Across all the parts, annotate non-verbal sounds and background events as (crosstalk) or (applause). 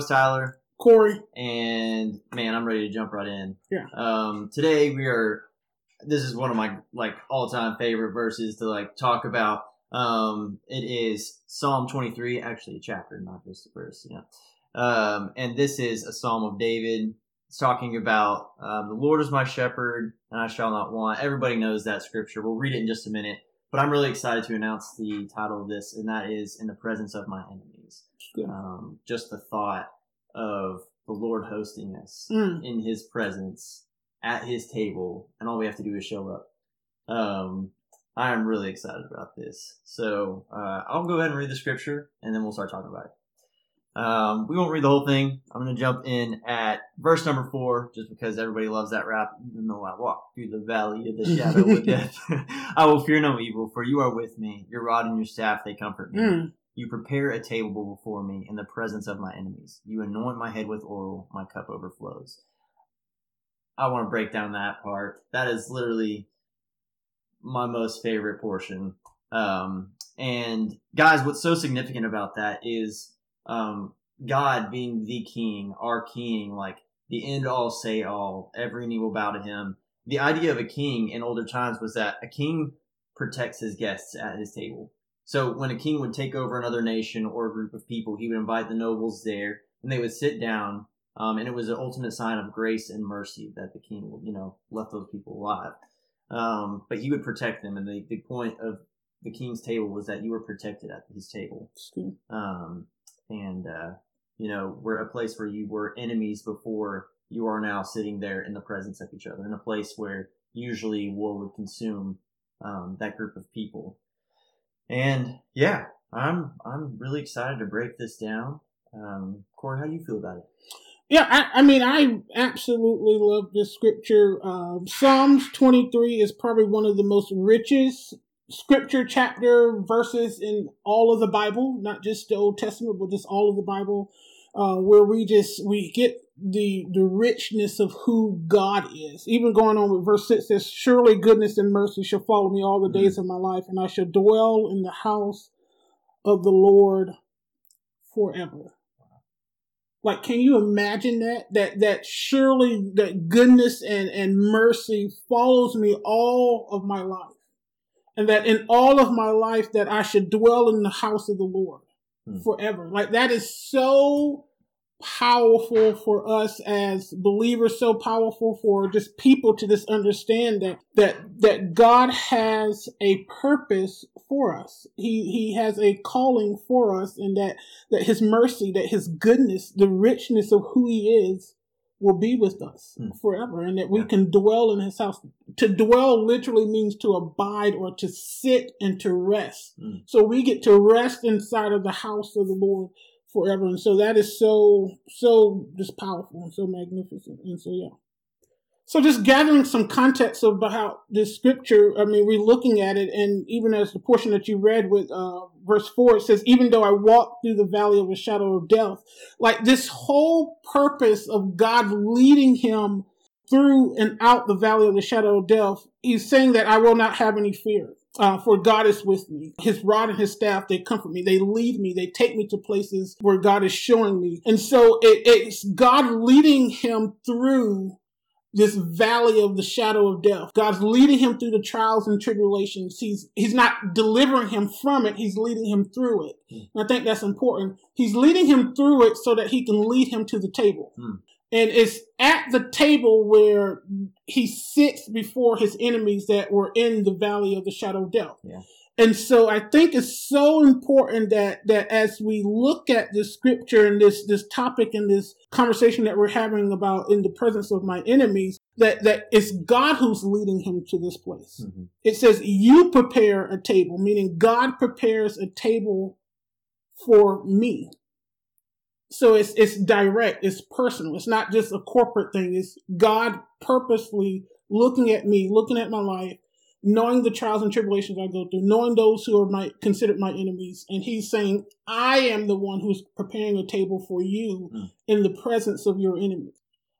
Co-host Tyler, Corey. and man, I'm ready to jump right in. Yeah. Um, today we are. This is one of my like all-time favorite verses to like talk about. Um, it is Psalm 23, actually a chapter, not just a verse. Yeah. Um, and this is a Psalm of David. It's talking about um, the Lord is my shepherd, and I shall not want. Everybody knows that scripture. We'll read it in just a minute. But I'm really excited to announce the title of this, and that is "In the Presence of My Enemies." Um, just the thought of the Lord hosting us Mm. in His presence at His table, and all we have to do is show up. Um, I am really excited about this. So uh, I'll go ahead and read the scripture, and then we'll start talking about it. Um, we won't read the whole thing. I'm going to jump in at verse number four, just because everybody loves that rap. Even though I walk through the valley of the shadow of (laughs) death, (laughs) I will fear no evil, for you are with me. Your rod and your staff, they comfort me. Mm. You prepare a table before me in the presence of my enemies. You anoint my head with oil, my cup overflows. I want to break down that part. That is literally my most favorite portion. Um, and guys, what's so significant about that is um, God being the king, our king, like the end all say all, every knee will bow to him. The idea of a king in older times was that a king protects his guests at his table. So when a king would take over another nation or a group of people, he would invite the nobles there, and they would sit down. Um, and it was an ultimate sign of grace and mercy that the king, you know, left those people alive. Um, but he would protect them, and the, the point of the king's table was that you were protected at his table. Um, and uh, you know, we're a place where you were enemies before. You are now sitting there in the presence of each other, in a place where usually war would consume um, that group of people. And yeah, I'm I'm really excited to break this down. Um, Corey, how do you feel about it? Yeah, I, I mean, I absolutely love this scripture. Um, Psalms 23 is probably one of the most richest scripture chapter verses in all of the Bible, not just the Old Testament, but just all of the Bible, uh, where we just we get the the richness of who God is. Even going on with verse six says, "Surely goodness and mercy shall follow me all the days of my life, and I shall dwell in the house of the Lord forever." Like, can you imagine that? That that surely that goodness and and mercy follows me all of my life, and that in all of my life that I should dwell in the house of the Lord Hmm. forever. Like that is so powerful for us as believers so powerful for just people to just understand that that that God has a purpose for us he he has a calling for us and that that his mercy that his goodness the richness of who he is will be with us Hmm. forever and that we can dwell in his house to dwell literally means to abide or to sit and to rest Hmm. so we get to rest inside of the house of the lord forever. And so that is so, so just powerful and so magnificent. And so, yeah. So just gathering some context about this scripture, I mean, we're looking at it, and even as the portion that you read with uh, verse 4, it says, Even though I walk through the valley of the shadow of death, like this whole purpose of God leading him through and out the valley of the shadow of death, he's saying that I will not have any fear. Uh, for God is with me. His rod and his staff, they comfort me. They lead me. They take me to places where God is showing me. And so it, it's God leading him through this valley of the shadow of death. God's leading him through the trials and tribulations. He's he's not delivering him from it. He's leading him through it. Hmm. And I think that's important. He's leading him through it so that he can lead him to the table. Hmm. And it's at the table where he sits before his enemies that were in the valley of the shadow of death. Yeah. And so I think it's so important that that as we look at this scripture and this this topic and this conversation that we're having about in the presence of my enemies, that that it's God who's leading him to this place. Mhm. It says you prepare a table, meaning God prepares a table for me. So it's it's direct, it's personal. It's not just a corporate thing. It's God purposely looking at me, looking at my life, knowing the trials and tribulations I go through, knowing those who are my considered my enemies, and He's saying, "I am the one who's preparing a table for you Mm. in the presence of your enemies."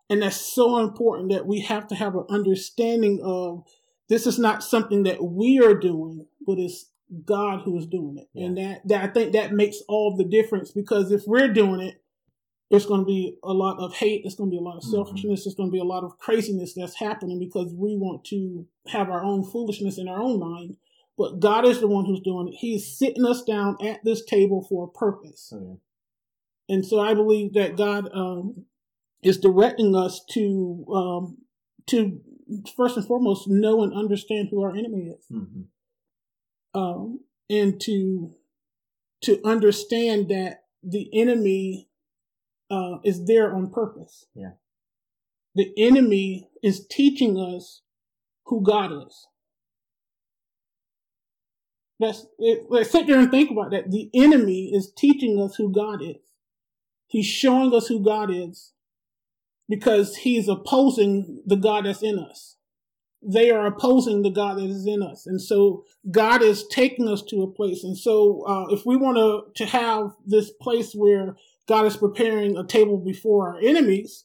And that's so important that we have to have an understanding of this is not something that we are doing, but it's God who is doing it. Yeah. And that, that I think that makes all the difference because if we're doing it, it's going to be a lot of hate. It's going to be a lot of mm-hmm. selfishness. Mm-hmm. There's going to be a lot of craziness that's happening because we want to have our own foolishness in our own mind. But God is the one who's doing it. He's sitting us down at this table for a purpose. Oh. And so I believe that God um, is directing us to um, to first and foremost know and understand who our enemy is, mm-hmm. Um, and to to understand that the enemy uh, is there on purpose. Yeah, the enemy is teaching us who God is. Let's, let's sit there and think about that. The enemy is teaching us who God is. He's showing us who God is because he's opposing the God that's in us. They are opposing the God that is in us. And so God is taking us to a place. And so uh, if we want to, to have this place where God is preparing a table before our enemies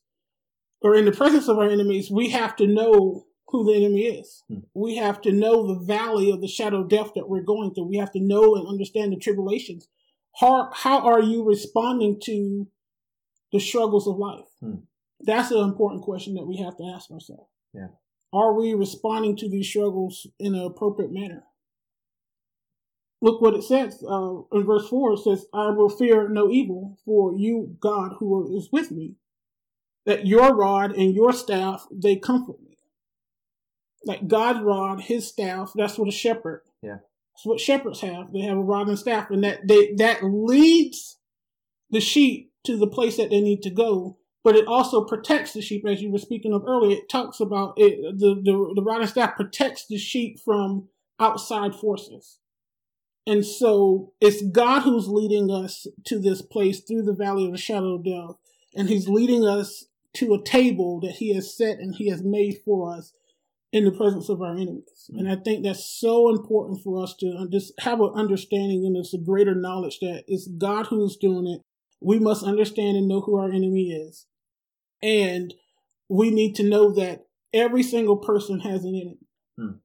or in the presence of our enemies, we have to know who the enemy is. Hmm. We have to know the valley of the shadow of death that we're going through. We have to know and understand the tribulations. How, how are you responding to the struggles of life? Hmm. That's an important question that we have to ask ourselves. Yeah. Are we responding to these struggles in an appropriate manner? Look what it says uh, in verse 4 it says, I will fear no evil, for you, God, who is with me, that your rod and your staff, they comfort me. Like God's rod, his staff, that's what a shepherd. Yeah. That's what shepherds have. They have a rod and staff, and that they that leads the sheep to the place that they need to go but it also protects the sheep, as you were speaking of earlier. It talks about it, the, the, the rod and staff protects the sheep from outside forces. And so it's God who's leading us to this place through the valley of the shadow of death. And he's leading us to a table that he has set and he has made for us in the presence of our enemies. Mm-hmm. And I think that's so important for us to uh, just have an understanding and it's a greater knowledge that it's God who's doing it. We must understand and know who our enemy is. And we need to know that every single person has an enemy. Hmm.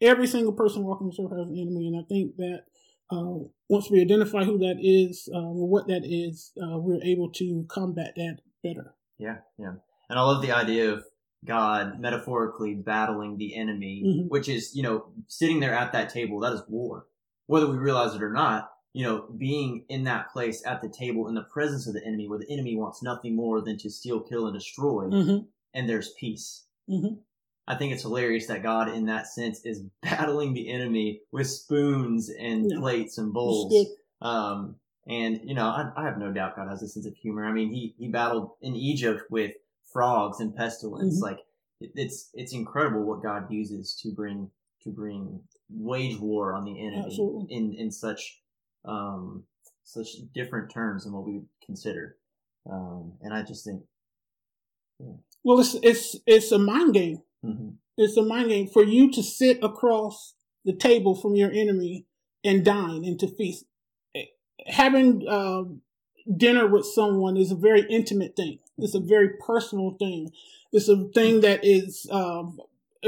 Every single person walking the earth has an enemy. And I think that uh, once we identify who that is uh, or what that is, uh, we're able to combat that better. Yeah, yeah. And I love the idea of God metaphorically battling the enemy, mm-hmm. which is, you know, sitting there at that table, that is war. Whether we realize it or not, you know, being in that place at the table in the presence of the enemy, where the enemy wants nothing more than to steal, kill, and destroy, mm-hmm. and there's peace. Mm-hmm. I think it's hilarious that God, in that sense, is (laughs) battling the enemy with spoons and yeah. plates and bowls. Um, and you know, I, I, have no doubt God has a sense of humor. I mean, he he battled in Egypt with frogs and pestilence. Mm-hmm. Like it, it's it's incredible what God uses to bring to bring wage war on the enemy Absolutely. in in such um, such different terms than what we would consider. Um, and I just think, yeah. well, it's it's it's a mind game. Mm-hmm. It's a mind game for you to sit across the table from your enemy and dine and to feast. Having uh, dinner with someone is a very intimate thing. It's a very personal thing. It's a thing that is um,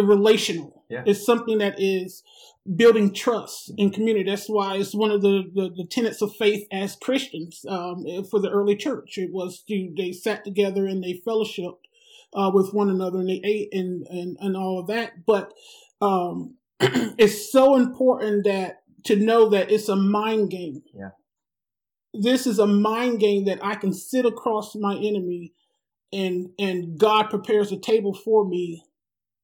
relational. Yeah. It's something that is building trust in community. That's why it's one of the, the, the tenets of faith as Christians um, for the early church. It was to, they sat together and they fellowshiped uh, with one another and they ate and, and, and all of that. But um, (clears throat) it's so important that to know that it's a mind game. Yeah. This is a mind game that I can sit across my enemy and and God prepares a table for me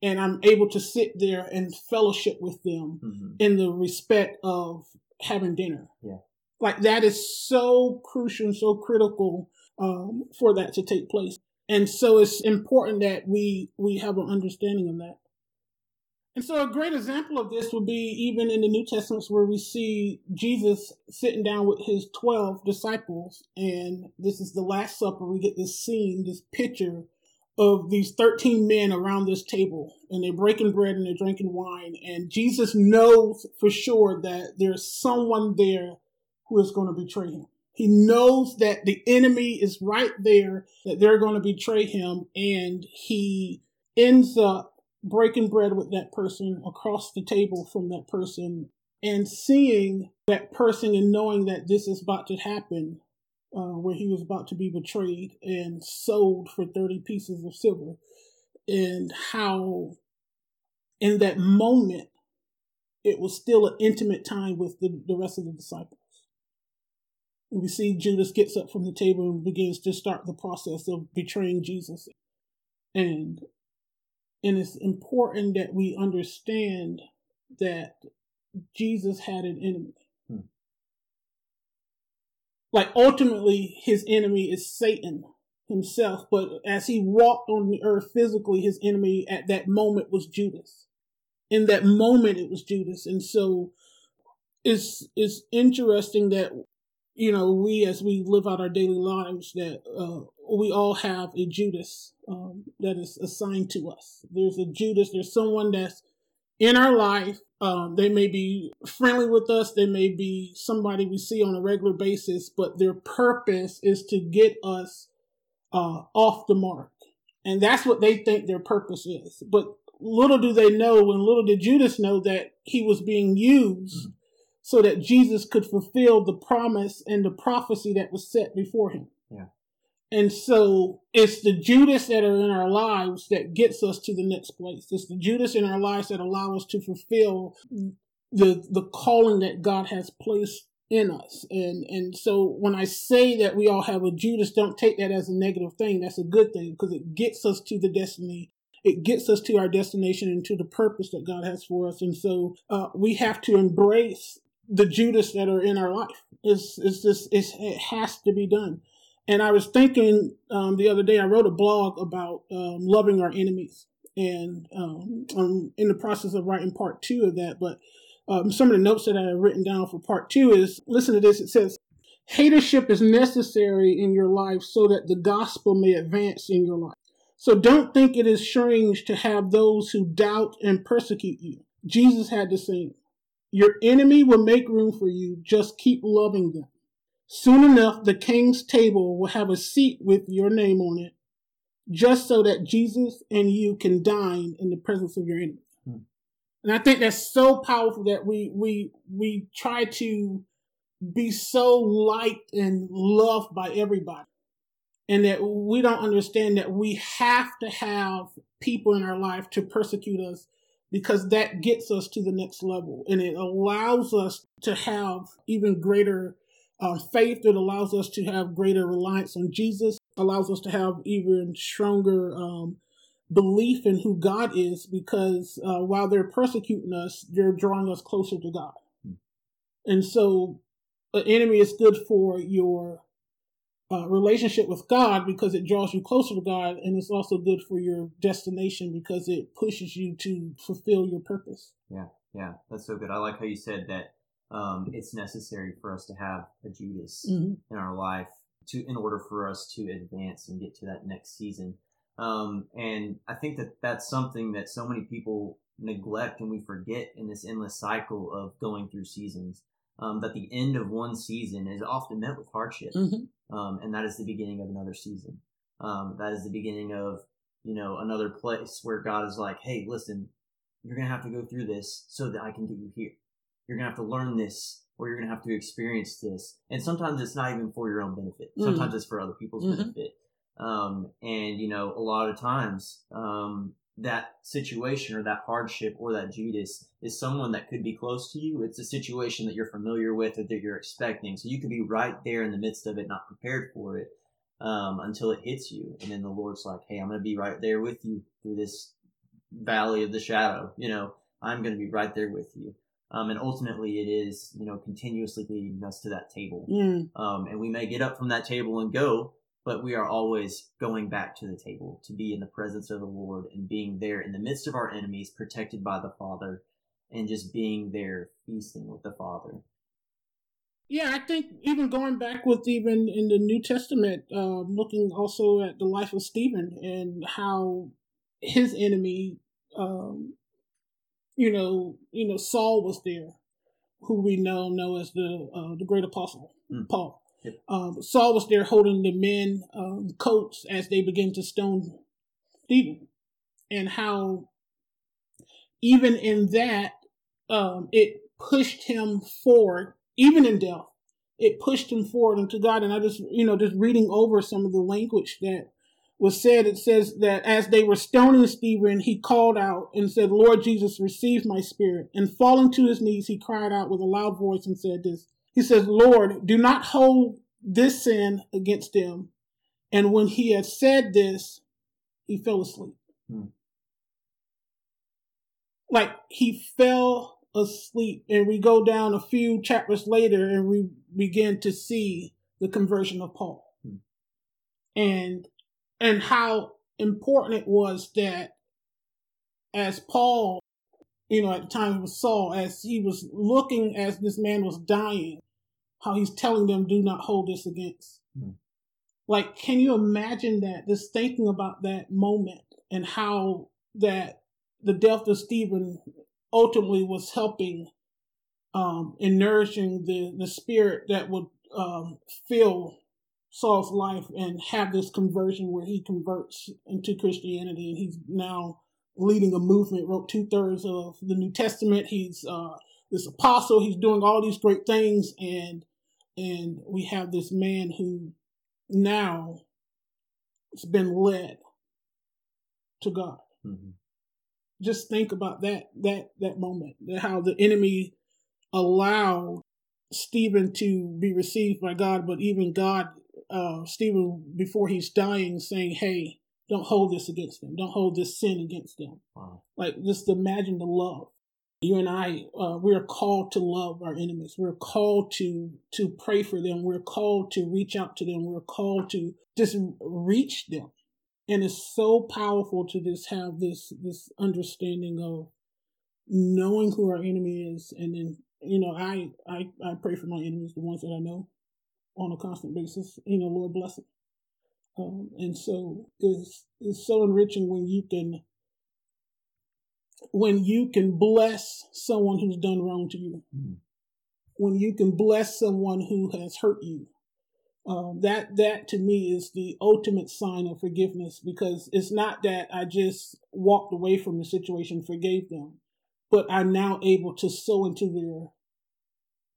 and I'm able to sit there and fellowship with them mm-hmm. in the respect of having dinner. Yeah. Like that is so crucial and so critical um, for that to take place. And so it's important that we we have an understanding of that. And so a great example of this would be even in the New Testament where we see Jesus sitting down with his 12 disciples and this is the last supper we get this scene this picture of these 13 men around this table and they're breaking bread and they're drinking wine and jesus knows for sure that there's someone there who is going to betray him. He knows that the enemy is right there that they're going to betray him and he ends up breaking bread with that person across the table from that person and seeing that person and knowing that this is about to happen, uh, where he was about to be betrayed and sold for 30 pieces of silver, and how in that moment it was still an intimate time with the, the rest of the disciples. We see Judas gets up from the table and begins to start the process of betraying Jesus. And and it's important that we understand that Jesus had an enemy. Like ultimately, his enemy is Satan himself, but as he walked on the earth physically, his enemy at that moment was Judas. In that moment, it was Judas, and so it's it's interesting that you know we as we live out our daily lives that uh, we all have a Judas um, that is assigned to us. There's a Judas. There's someone that's in our life um, they may be friendly with us. They may be somebody we see on a regular basis, but their purpose is to get us uh, off the mark. And that's what they think their purpose is. But little do they know, and little did Judas know that he was being used mm-hmm. so that Jesus could fulfill the promise and the prophecy that was set before him. And so it's the Judas that are in our lives that gets us to the next place. It's the Judas in our lives that allow us to fulfill the the calling that God has placed in us. And and so when I say that we all have a Judas, don't take that as a negative thing. That's a good thing because it gets us to the destiny. It gets us to our destination and to the purpose that God has for us. And so uh, we have to embrace the Judas that are in our life. It's it's just it's, it has to be done. And I was thinking um, the other day, I wrote a blog about um, loving our enemies. And um, I'm in the process of writing part two of that. But um, some of the notes that I have written down for part two is listen to this. It says, Hatership is necessary in your life so that the gospel may advance in your life. So don't think it is strange to have those who doubt and persecute you. Jesus had the same. Your enemy will make room for you. Just keep loving them. Soon enough, the king's table will have a seat with your name on it, just so that Jesus and you can dine in the presence of your enemy. Hmm. And I think that's so powerful that we we we try to be so liked and loved by everybody. And that we don't understand that we have to have people in our life to persecute us because that gets us to the next level and it allows us to have even greater uh, faith that allows us to have greater reliance on Jesus, allows us to have even stronger um, belief in who God is, because uh, while they're persecuting us, they're drawing us closer to God. Hmm. And so, an enemy is good for your uh, relationship with God because it draws you closer to God, and it's also good for your destination because it pushes you to fulfill your purpose. Yeah, yeah, that's so good. I like how you said that um, it's necessary for us to have a Judas mm-hmm. in our life to in order for us to advance and get to that next season. Um, and I think that that's something that so many people neglect and we forget in this endless cycle of going through seasons. Um, that the end of one season is often met with hardship, mm-hmm. um, and that is the beginning of another season. Um, that is the beginning of you know another place where God is like, "Hey, listen, you're gonna have to go through this so that I can get you here." You're gonna have to learn this or you're gonna have to experience this. And sometimes it's not even for your own benefit. Mm. Sometimes mm it's for other people's mm-hmm. benefit. Um, and you know, a lot of times, um, that situation or that hardship or that Judas is someone that could be close to you. It's a situation that you're familiar with or that you're expecting. So you could be right there in the midst of it, not prepared for it, um, until it hits you. And then the Lord's like, Hey, I'm going to be right there with you through this valley of the shadow. You know, I'm going to be right there with you. Um, and ultimately, it is you know continuously leading us to that table. Mm. Um, and we may get up from that table and go, but we are always going back to the table to be in the presence of the Lord and being there in the midst of our enemies, protected by the Father, and just being there feasting with the Father. Yeah, I think even going back with even in the New Testament, uh, looking also at the life of Stephen and how his enemy um, you know, you know, Saul was there, who we know know as the uh, the great apostle mm. Paul. Yep. Um, Saul was there holding the men um, coats as they began to stone Stephen, and how even in that um, it pushed him forward, even in death. It pushed him forward into God. And I just, you know, just reading over some of the language that was said, it says that as they were stoning Stephen, he called out and said, Lord Jesus, receive my spirit. And falling to his knees, he cried out with a loud voice and said this. He says, Lord, do not hold this sin against them. And when he had said this, he fell asleep. Hmm. Like he fell asleep. And we go down a few chapters later and we begin to see the conversion of Paul. Hmm. And and how important it was that as Paul, you know, at the time he was Saul, as he was looking as this man was dying, how he's telling them, do not hold this against. Hmm. Like, can you imagine that? Just thinking about that moment and how that the death of Stephen ultimately was helping um, and nourishing the, the spirit that would um, fill Saul's life and have this conversion where he converts into Christianity and he's now leading a movement, wrote two thirds of the New Testament. He's uh, this apostle, he's doing all these great things and and we have this man who now has been led to God. Mm-hmm. Just think about that that that moment, how the enemy allowed Stephen to be received by God, but even God, uh, Stephen, before he's dying, saying, "Hey, don't hold this against them. Don't hold this sin against them." Wow. Like just imagine the love you and I, uh, we're called to love our enemies. We're called to to pray for them. We're called to reach out to them. We're called to just reach them. And it's so powerful to just have this this understanding of knowing who our enemy is, and then you know, I I I pray for my enemies, the ones that I know, on a constant basis. You know, Lord bless them. Um, and so it's it's so enriching when you can when you can bless someone who's done wrong to you, mm. when you can bless someone who has hurt you, uh, that that to me is the ultimate sign of forgiveness because it's not that I just walked away from the situation, forgave them, but I'm now able to sow into their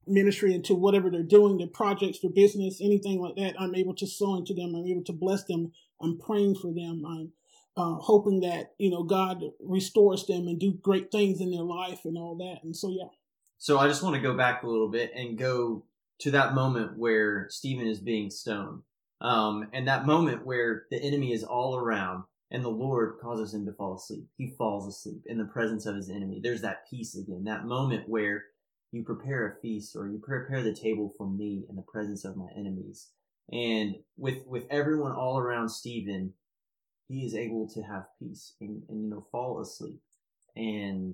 ministry, into whatever they're doing, their projects, their business, anything like that. I'm able to sow into them. I'm able to bless them. I'm praying for them. I'm uh, hoping that you know God restores them and do great things in their life and all that. And so, yeah. So I just want to go back a little bit and go to that moment where Stephen is being stoned, um, and that moment where the enemy is all around and the Lord causes him to fall asleep. He falls asleep in the presence of his enemy. There's that peace again. That moment where you prepare a feast or you prepare the table for me in the presence of my enemies. And with with everyone all around Stephen, he is able to have peace and, and you know fall asleep. And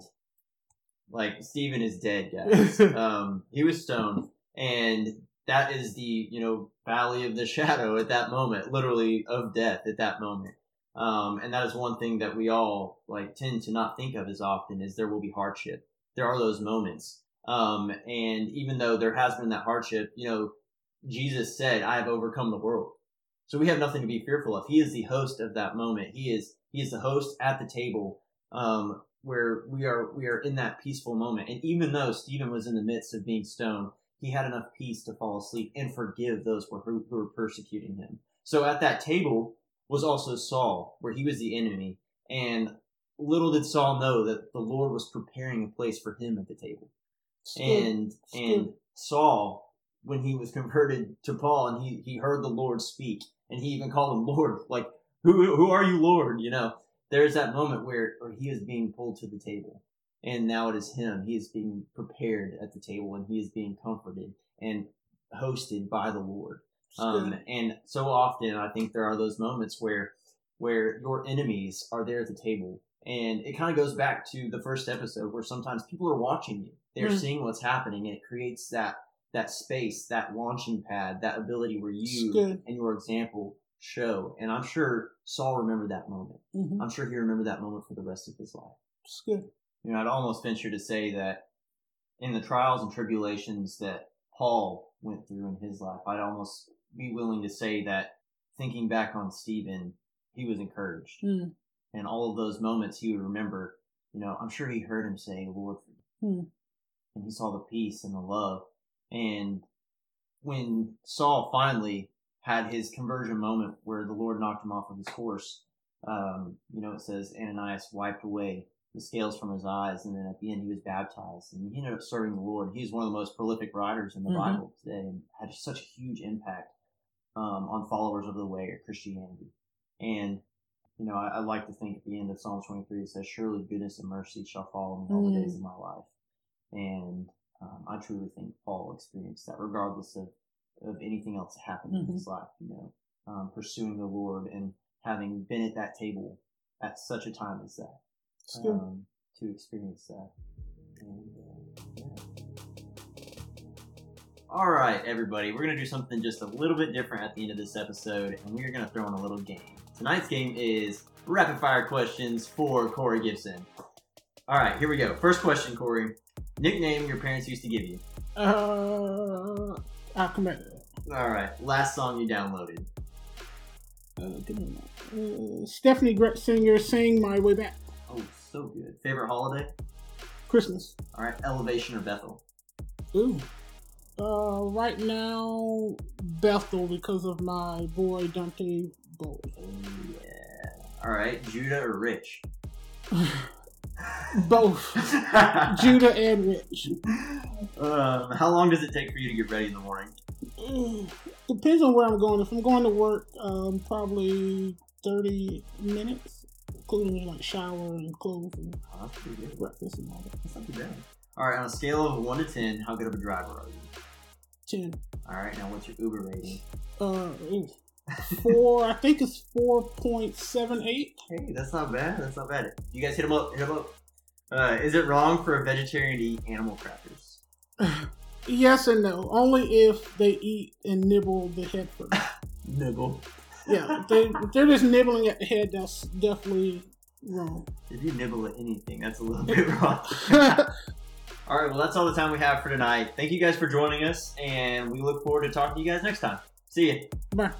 like Stephen is dead guys. (laughs) Um he was stoned. And that is the you know valley of the (laughs) shadow at that moment literally of death at that moment. Um and that is one thing that we all like tend to not think of as often is there will be hardship. There are those moments um and even though there has been that hardship you know jesus said i have overcome the world so we have nothing to be fearful of. He is the host of that moment. He is he is the host at the table um, where we are we are in that peaceful moment. And even though Stephen was in the midst of being stoned, he had enough peace to fall asleep and forgive those who, who were persecuting him. So at that table was also Saul, where he was the enemy. And little did Saul know that the Lord was preparing a place for him at the table. And and Saul, when he was converted to Paul and he, he heard the Lord speak, and he even called him Lord. Like, who who are you, Lord? You know, there's that moment where, where he is being pulled to the table, and now it is him. He is being prepared at the table, and he is being comforted and hosted by the Lord. Um, and so often, I think there are those moments where where your enemies are there at the table, and it kind of goes back to the first episode where sometimes people are watching you. They're mm. seeing what's happening, and it creates that that space, that launching pad, that ability where you and your example show. And I'm sure Saul remembered that moment. Mm-hmm. I'm sure he remembered that moment for the rest of his life. It's good. You know, I'd almost venture to say that in the trials and tribulations that Paul went through in his life, I'd almost be willing to say that thinking back on Stephen, he was encouraged. Mm. And all of those moments he would remember, you know, I'm sure he heard him say, Lord, mm and he saw the peace and the love. And when Saul finally had his conversion moment where the Lord knocked him off of his horse, um, you know, it says Ananias wiped away the scales from his eyes, and then at the end he was baptized, and he ended up serving the Lord. He's one of the most prolific writers in the Mhm. Bible today, and had such a huge impact um, on followers of the way or Christianity. And you know, I, I like to think at the end of Psalm 23 it says, "Surely goodness and mercy shall follow me all the Mm. days of my life," and um, I truly think Paul experienced that, regardless of of anything else that happened in Mhm. his life. You know, um, pursuing the Lord and having been at that table at such a time as that um, to experience that. And, uh, yeah. All right, everybody, we're gonna do something just a little bit different at the end of this episode, and we're gonna throw in a little game. Tonight's game is rapid fire questions for Corey Gibson. All right, here we go. First question, Corey. Nickname your parents used to give you. Uh, I'll come back to that. All right, last song you downloaded. Uh, give me that. Uh, Steffany Gretzinger "Sing My Way Back." Oh, so good. Favorite holiday? Christmas. All right, Elevation or Bethel? Ooh. Uh, right now, Bethel because of my boy Dante Yeah. All right, Judah or Rich? (laughs) Both (laughs) Judah and Rich. Um, how long does it take for you to get ready in the morning? Mm, Depends on where I'm going. If I'm going to work, um, probably 30 minutes, including like shower and clothes and Oh, that's pretty good. breakfast and all that. That's not too bad. All right, on a scale of one to ten, how good of a driver are you? 10. All right, now what's your Uber rating? Uh. Four, I think it's 4.78. Hey, that's not bad. That's not bad. You guys hit him up. Hit him up. Uh, is it wrong for a vegetarian to eat animal crackers? (sighs) Yes and no. Only if they eat and nibble the head first. (laughs) Nibble. Yeah, they they're just nibbling at the head, that's definitely wrong. If you nibble at anything, that's a little (laughs) bit wrong. (laughs) all right, well, that's all the time we have for tonight. Thank you guys for joining us, and we look forward to talking to you guys next time. See ya. Bye.